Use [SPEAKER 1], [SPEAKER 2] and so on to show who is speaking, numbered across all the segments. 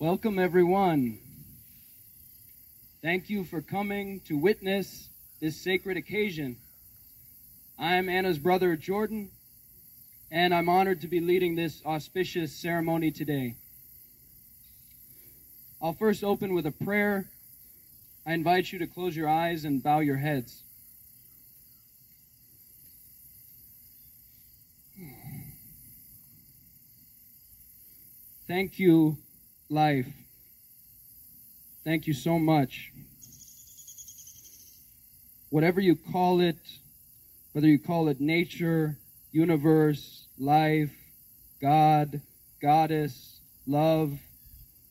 [SPEAKER 1] Welcome, everyone. Thank you for coming to witness this sacred occasion. I'm Anna's brother, Jordan, and I'm honored to be leading this auspicious ceremony today. I'll first open with a prayer. I invite you to close your eyes and bow your heads. Thank you, life. Thank you so much. Whatever you call it, whether you call it nature, universe, life, God, goddess, love,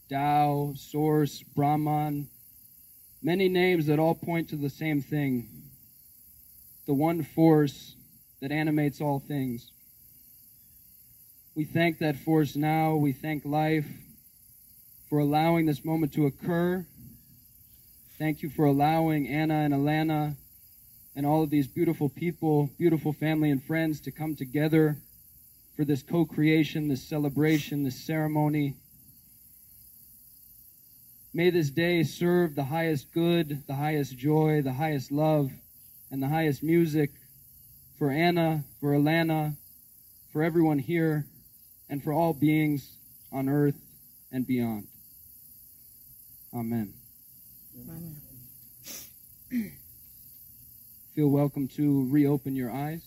[SPEAKER 1] Tao, source, Brahman, many names that all point to the same thing the one force that animates all things. We thank that force now. We thank life for allowing this moment to occur. Thank you for allowing Anna and Alana and all of these beautiful people, beautiful family and friends to come together for this co creation, this celebration, this ceremony. May this day serve the highest good, the highest joy, the highest love, and the highest music for Anna, for Alana, for everyone here, and for all beings on earth and beyond. Amen.
[SPEAKER 2] Amen.
[SPEAKER 1] Feel welcome to reopen your eyes.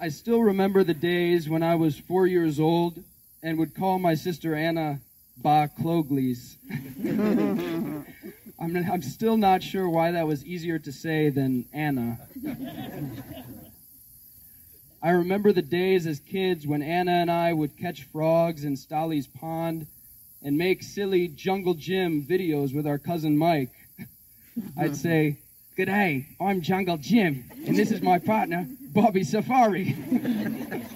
[SPEAKER 1] I still remember the days when I was four years old and would call my sister Anna Ba Clogleys. I'm, I'm still not sure why that was easier to say than Anna. I remember the days as kids when Anna and I would catch frogs in Stolley's pond and make silly Jungle Jim videos with our cousin Mike. I'd say, G'day, I'm Jungle Jim, and this is my partner, Bobby Safari.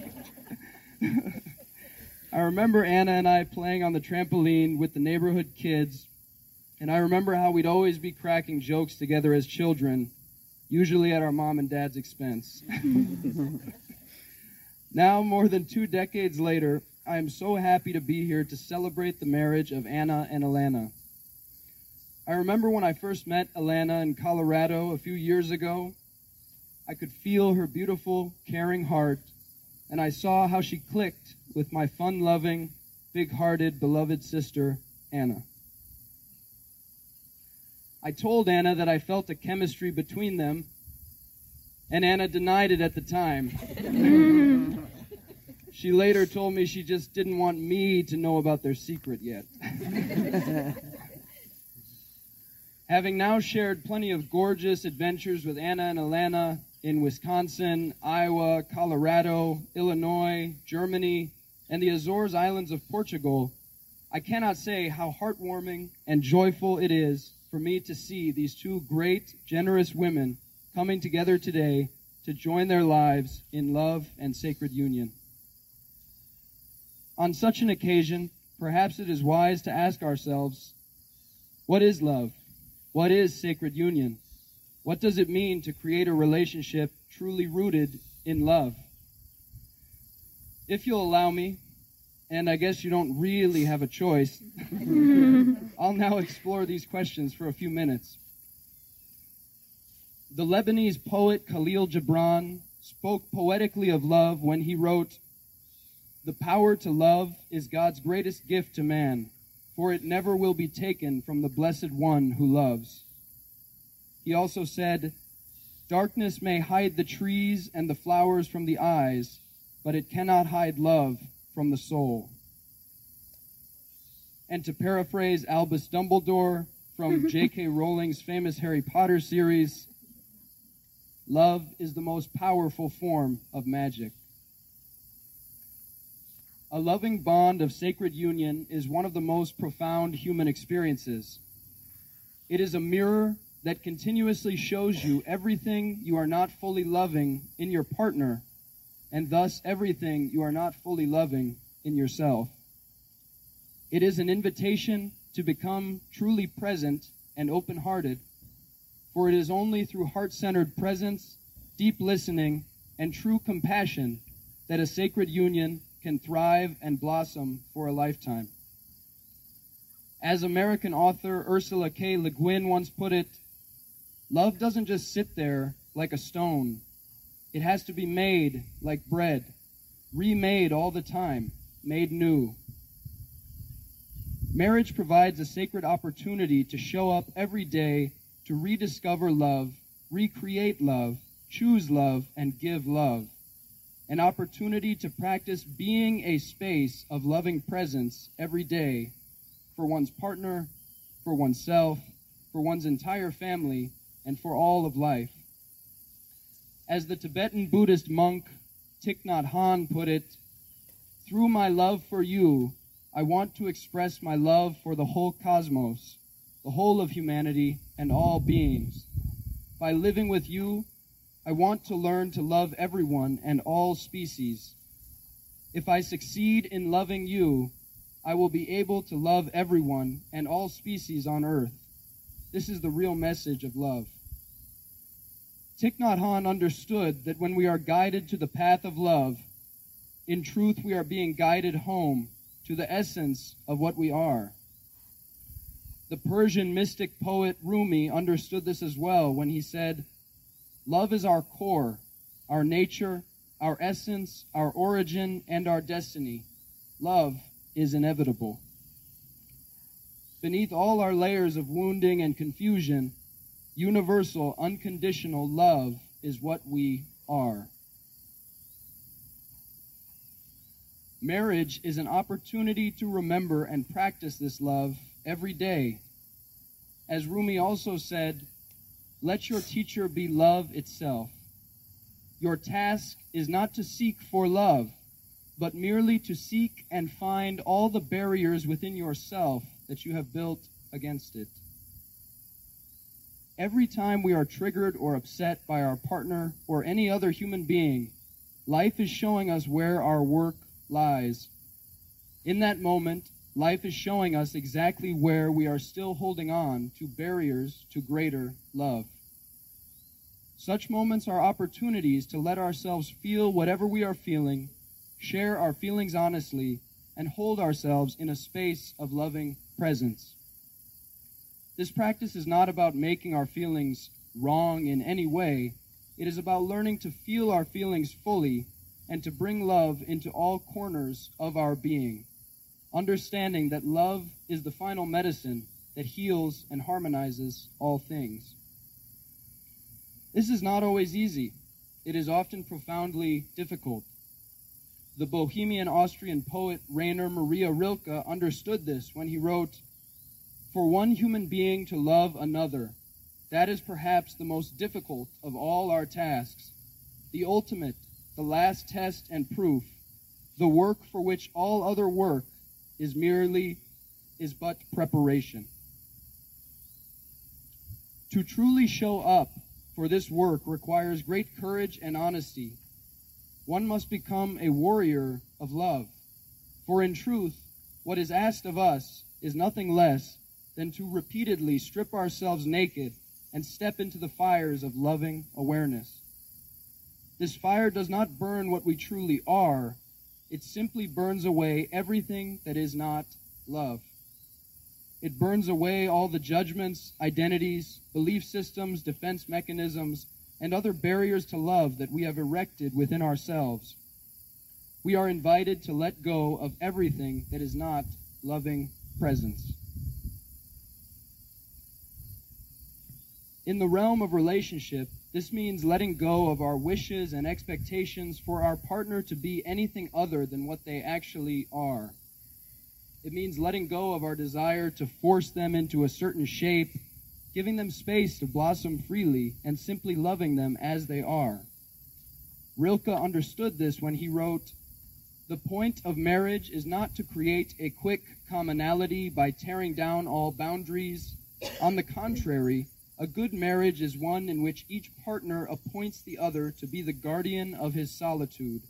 [SPEAKER 1] I remember Anna and I playing on the trampoline with the neighborhood kids, and I remember how we'd always be cracking jokes together as children, usually at our mom and dad's expense. now, more than two decades later, I am so happy to be here to celebrate the marriage of Anna and Alana. I remember when I first met Alana in Colorado a few years ago, I could feel her beautiful, caring heart, and I saw how she clicked with my fun loving, big hearted, beloved sister, Anna. I told Anna that I felt a chemistry between them, and Anna denied it at the time. she later told me she just didn't want me to know about their secret yet. Having now shared plenty of gorgeous adventures with Anna and Alana in Wisconsin, Iowa, Colorado, Illinois, Germany, and the Azores Islands of Portugal, I cannot say how heartwarming and joyful it is for me to see these two great, generous women coming together today to join their lives in love and sacred union. On such an occasion, perhaps it is wise to ask ourselves, what is love? What is sacred union? What does it mean to create a relationship truly rooted in love? If you'll allow me, and I guess you don't really have a choice, I'll now explore these questions for a few minutes. The Lebanese poet Khalil Gibran spoke poetically of love when he wrote, The power to love is God's greatest gift to man for it never will be taken from the blessed one who loves. He also said, Darkness may hide the trees and the flowers from the eyes, but it cannot hide love from the soul. And to paraphrase Albus Dumbledore from J.K. Rowling's famous Harry Potter series, love is the most powerful form of magic. A loving bond of sacred union is one of the most profound human experiences. It is a mirror that continuously shows you everything you are not fully loving in your partner, and thus everything you are not fully loving in yourself. It is an invitation to become truly present and open hearted, for it is only through heart centered presence, deep listening, and true compassion that a sacred union can thrive and blossom for a lifetime. As American author Ursula K. Le Guin once put it, love doesn't just sit there like a stone. It has to be made like bread, remade all the time, made new. Marriage provides a sacred opportunity to show up every day to rediscover love, recreate love, choose love, and give love. An opportunity to practice being a space of loving presence every day for one's partner, for oneself, for one's entire family, and for all of life. As the Tibetan Buddhist monk Thich Nhat Hanh put it, through my love for you, I want to express my love for the whole cosmos, the whole of humanity, and all beings. By living with you, I want to learn to love everyone and all species. If I succeed in loving you, I will be able to love everyone and all species on earth. This is the real message of love. Thich Nhat Hanh understood that when we are guided to the path of love, in truth we are being guided home to the essence of what we are. The Persian mystic poet Rumi understood this as well when he said, Love is our core, our nature, our essence, our origin, and our destiny. Love is inevitable. Beneath all our layers of wounding and confusion, universal, unconditional love is what we are. Marriage is an opportunity to remember and practice this love every day. As Rumi also said, let your teacher be love itself. Your task is not to seek for love, but merely to seek and find all the barriers within yourself that you have built against it. Every time we are triggered or upset by our partner or any other human being, life is showing us where our work lies. In that moment, life is showing us exactly where we are still holding on to barriers to greater love. Such moments are opportunities to let ourselves feel whatever we are feeling share our feelings honestly, and hold ourselves in a space of loving presence. This practice is not about making our feelings wrong in any way. It is about learning to feel our feelings fully and to bring love into all corners of our being, understanding that love is the final medicine that heals and harmonizes all things. This is not always easy. It is often profoundly difficult. The Bohemian Austrian poet Rainer Maria Rilke understood this when he wrote, For one human being to love another, that is perhaps the most difficult of all our tasks, the ultimate, the last test and proof, the work for which all other work is merely, is but preparation. To truly show up for this work requires great courage and honesty one must become a warrior of love. For in truth, what is asked of us is nothing less than to repeatedly strip ourselves naked and step into the fires of loving awareness. This fire does not burn what we truly are, it simply burns away everything that is not love. It burns away all the judgments, identities, belief systems, defense mechanisms, and other barriers to love that we have erected within ourselves. We are invited to let go of everything that is not loving presence. In the realm of relationship, this means letting go of our wishes and expectations for our partner to be anything other than what they actually are. It means letting go of our desire to force them into a certain shape giving them space to blossom freely and simply loving them as they are. Rilke understood this when he wrote, The point of marriage is not to create a quick commonality by tearing down all boundaries. On the contrary, a good marriage is one in which each partner appoints the other to be the guardian of his solitude,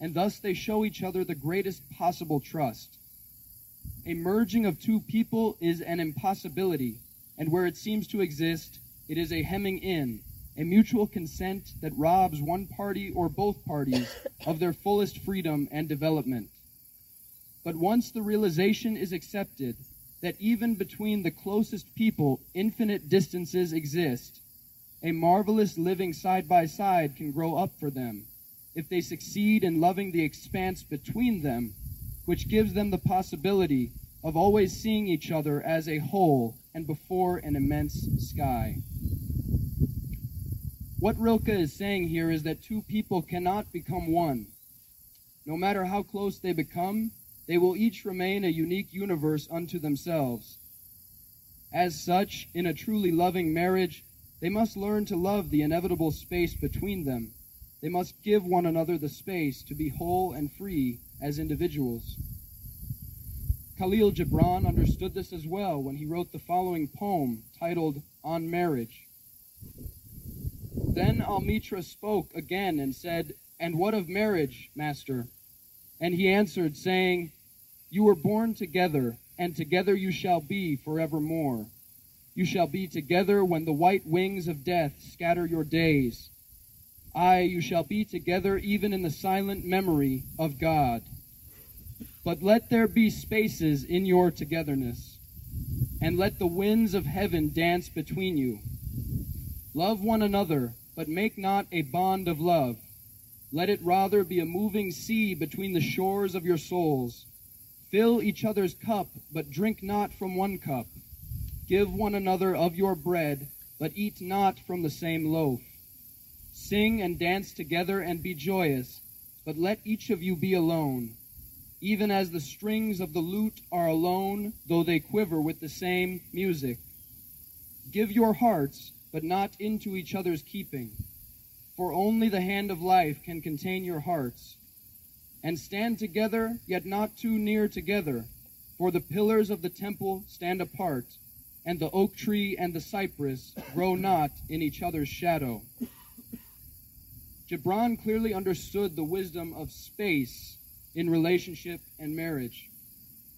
[SPEAKER 1] and thus they show each other the greatest possible trust. A merging of two people is an impossibility, and where it seems to exist, it is a hemming in, a mutual consent that robs one party or both parties of their fullest freedom and development. But once the realization is accepted that even between the closest people infinite distances exist, a marvelous living side by side can grow up for them if they succeed in loving the expanse between them, which gives them the possibility of always seeing each other as a whole and before an immense sky. What Rilke is saying here is that two people cannot become one. No matter how close they become, they will each remain a unique universe unto themselves. As such, in a truly loving marriage, they must learn to love the inevitable space between them. They must give one another the space to be whole and free as individuals. Khalil Gibran understood this as well when he wrote the following poem titled On Marriage. Then Almitra spoke again and said, And what of marriage, master? And he answered, saying, You were born together, and together you shall be forevermore. You shall be together when the white wings of death scatter your days. Aye, you shall be together even in the silent memory of God. But let there be spaces in your togetherness, and let the winds of heaven dance between you. Love one another but make not a bond of love. Let it rather be a moving sea between the shores of your souls. Fill each other's cup, but drink not from one cup. Give one another of your bread, but eat not from the same loaf. Sing and dance together and be joyous, but let each of you be alone, even as the strings of the lute are alone, though they quiver with the same music. Give your hearts, but not into each other's keeping. For only the hand of life can contain your hearts. And stand together, yet not too near together, for the pillars of the temple stand apart, and the oak tree and the cypress grow not in each other's shadow. Gibran clearly understood the wisdom of space in relationship and marriage.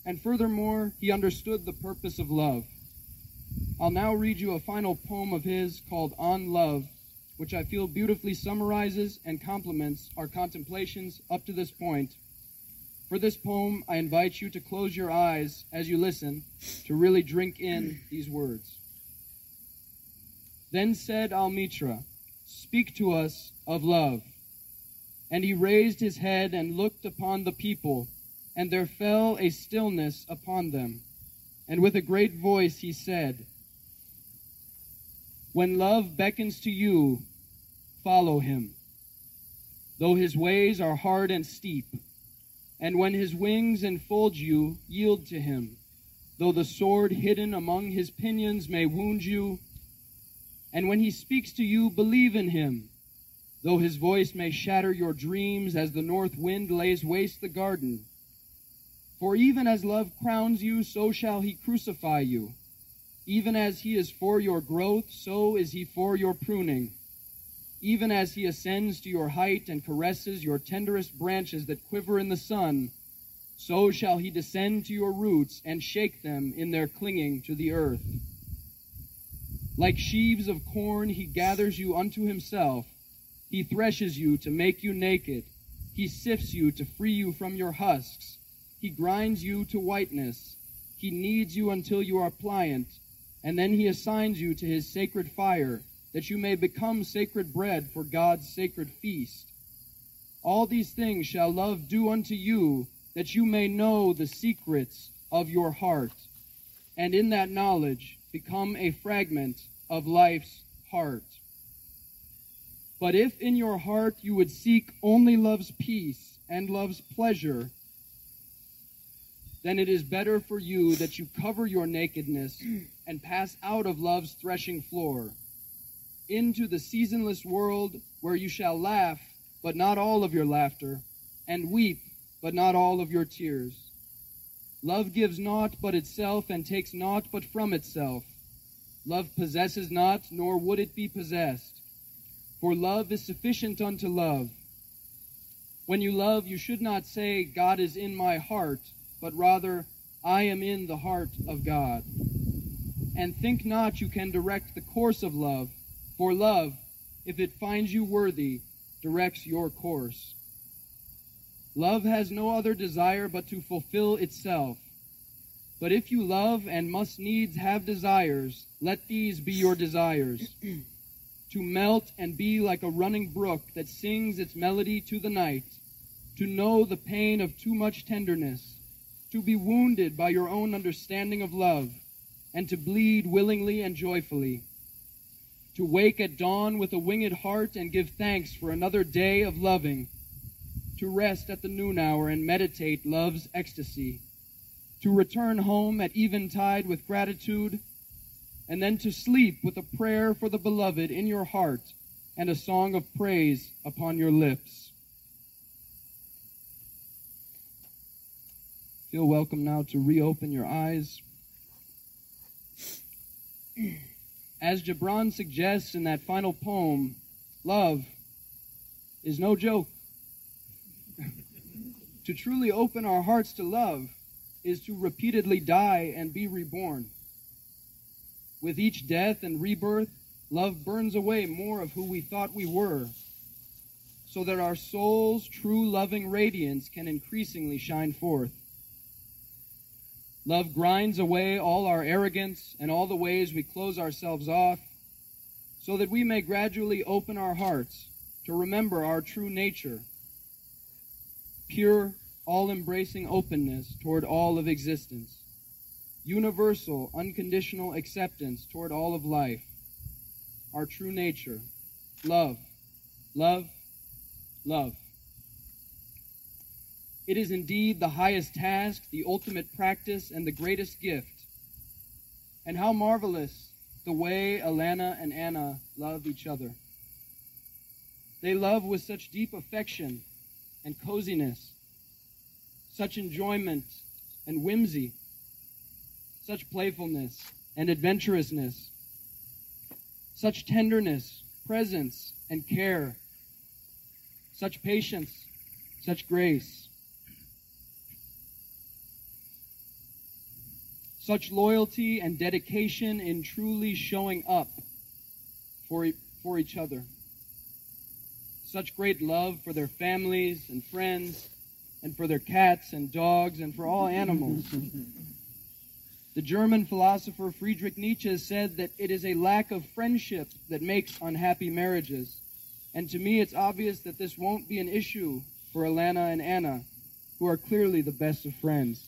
[SPEAKER 1] And furthermore, he understood the purpose of love. I'll now read you a final poem of his called On Love, which I feel beautifully summarizes and complements our contemplations up to this point. For this poem, I invite you to close your eyes as you listen to really drink in these words. Then said Almitra, Speak to us of love. And he raised his head and looked upon the people, and there fell a stillness upon them. And with a great voice he said, when love beckons to you, follow him. Though his ways are hard and steep, and when his wings enfold you, yield to him. Though the sword hidden among his pinions may wound you, and when he speaks to you, believe in him. Though his voice may shatter your dreams as the north wind lays waste the garden. For even as love crowns you, so shall he crucify you. Even as he is for your growth, so is he for your pruning. Even as he ascends to your height and caresses your tenderest branches that quiver in the sun, so shall he descend to your roots and shake them in their clinging to the earth. Like sheaves of corn, he gathers you unto himself. He threshes you to make you naked. He sifts you to free you from your husks. He grinds you to whiteness. He kneads you until you are pliant and then he assigns you to his sacred fire, that you may become sacred bread for God's sacred feast. All these things shall love do unto you, that you may know the secrets of your heart, and in that knowledge become a fragment of life's heart. But if in your heart you would seek only love's peace and love's pleasure, then it is better for you that you cover your nakedness and pass out of love's threshing floor into the seasonless world where you shall laugh, but not all of your laughter, and weep, but not all of your tears. Love gives naught but itself and takes naught but from itself. Love possesses not, nor would it be possessed. For love is sufficient unto love. When you love, you should not say, God is in my heart, but rather, I am in the heart of God. And think not you can direct the course of love, for love, if it finds you worthy, directs your course. Love has no other desire but to fulfill itself. But if you love and must needs have desires, let these be your desires. to melt and be like a running brook that sings its melody to the night, to know the pain of too much tenderness, to be wounded by your own understanding of love, and to bleed willingly and joyfully, to wake at dawn with a winged heart and give thanks for another day of loving, to rest at the noon hour and meditate love's ecstasy, to return home at eventide with gratitude, and then to sleep with a prayer for the beloved in your heart and a song of praise upon your lips. Feel welcome now to reopen your eyes. As Gibran suggests in that final poem, love is no joke. to truly open our hearts to love is to repeatedly die and be reborn. With each death and rebirth, love burns away more of who we thought we were, so that our soul's true loving radiance can increasingly shine forth. Love grinds away all our arrogance and all the ways we close ourselves off, so that we may gradually open our hearts to remember our true nature pure, all embracing openness toward all of existence universal, unconditional acceptance toward all of life, our true nature, love, love, love. It is indeed the highest task, the ultimate practice, and the greatest gift. And how marvelous the way Alana and Anna love each other. They love with such deep affection and coziness, such enjoyment and whimsy such playfulness and adventurousness, such tenderness, presence, and care, such patience, such grace, such loyalty and dedication in truly showing up for, for each other, such great love for their families and friends, and for their cats and dogs, and for all animals. The German philosopher Friedrich Nietzsche said that it is a lack of friendship that makes unhappy marriages. And to me, it's obvious that this won't be an issue for Alana and Anna, who are clearly the best of friends.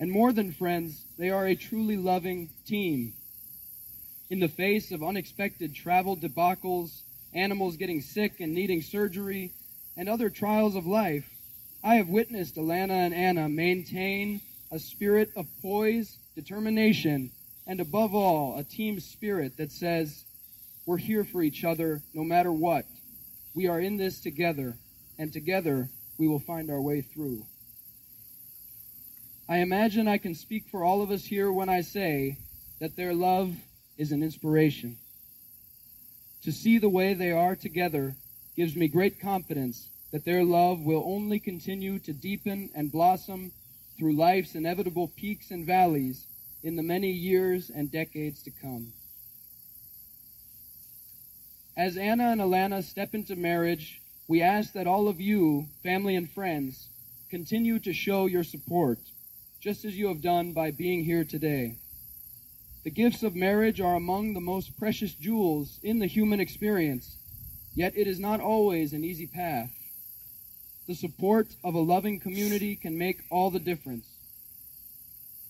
[SPEAKER 1] And more than friends, they are a truly loving team. In the face of unexpected travel debacles, animals getting sick and needing surgery, and other trials of life, I have witnessed Alana and Anna maintain a spirit of poise, determination, and above all, a team spirit that says, we're here for each other no matter what. We are in this together, and together we will find our way through. I imagine I can speak for all of us here when I say that their love is an inspiration. To see the way they are together gives me great confidence that their love will only continue to deepen and blossom through life's inevitable peaks and valleys in the many years and decades to come. As Anna and Alana step into marriage, we ask that all of you, family and friends, continue to show your support, just as you have done by being here today. The gifts of marriage are among the most precious jewels in the human experience, yet it is not always an easy path. The support of a loving community can make all the difference.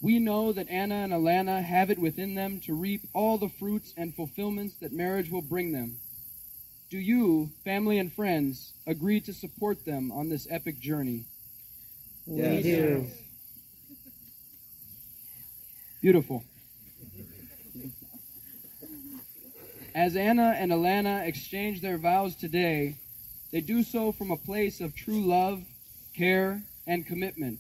[SPEAKER 1] We know that Anna and Alana have it within them to reap all the fruits and fulfillments that marriage will bring them. Do you, family and friends, agree to support them on this epic journey?
[SPEAKER 2] Yes. We do.
[SPEAKER 1] Beautiful. As Anna and Alana exchange their vows today, they do so from a place of true love, care, and commitment.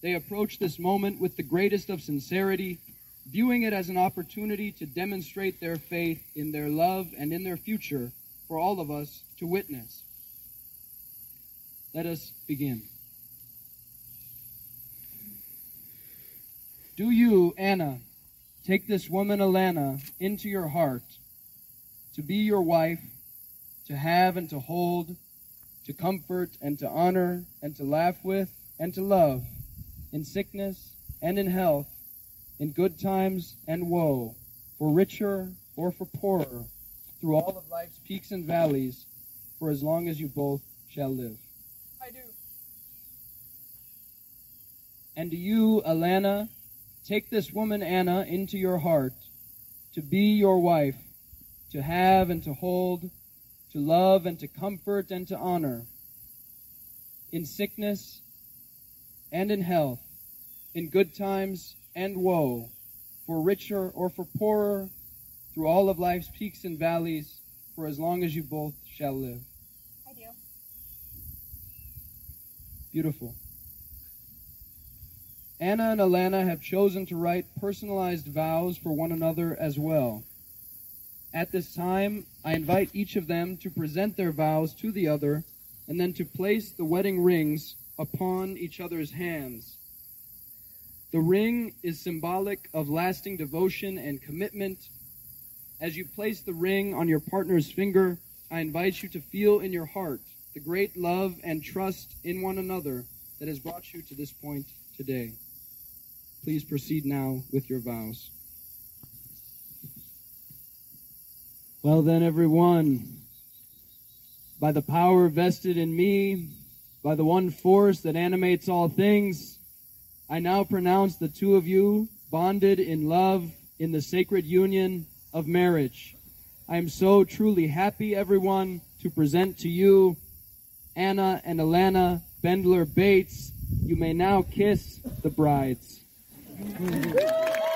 [SPEAKER 1] They approach this moment with the greatest of sincerity, viewing it as an opportunity to demonstrate their faith in their love and in their future for all of us to witness. Let us begin. Do you, Anna, take this woman, Alana, into your heart to be your wife, to have and to hold, to comfort and to honor and to laugh with and to love, in sickness and in health, in good times and woe, for richer or for poorer, through all of life's peaks and valleys, for as long as you both shall live.
[SPEAKER 3] I do.
[SPEAKER 1] And do you, Alana, take this woman Anna into your heart, to be your wife, to have and to hold, to love and to comfort and to honor, in sickness and in health, in good times and woe, for richer or for poorer, through all of life's peaks and valleys, for as long as you both shall live.
[SPEAKER 3] I do.
[SPEAKER 1] Beautiful. Anna and Alana have chosen to write personalized vows for one another as well. At this time, I invite each of them to present their vows to the other and then to place the wedding rings upon each other's hands. The ring is symbolic of lasting devotion and commitment. As you place the ring on your partner's finger, I invite you to feel in your heart the great love and trust in one another that has brought you to this point today. Please proceed now with your vows. Well, then, everyone, by the power vested in me, by the one force that animates all things, I now pronounce the two of you bonded in love in the sacred union of marriage. I am so truly happy, everyone, to present to you Anna and Alana Bendler Bates. You may now kiss the brides.
[SPEAKER 2] Bring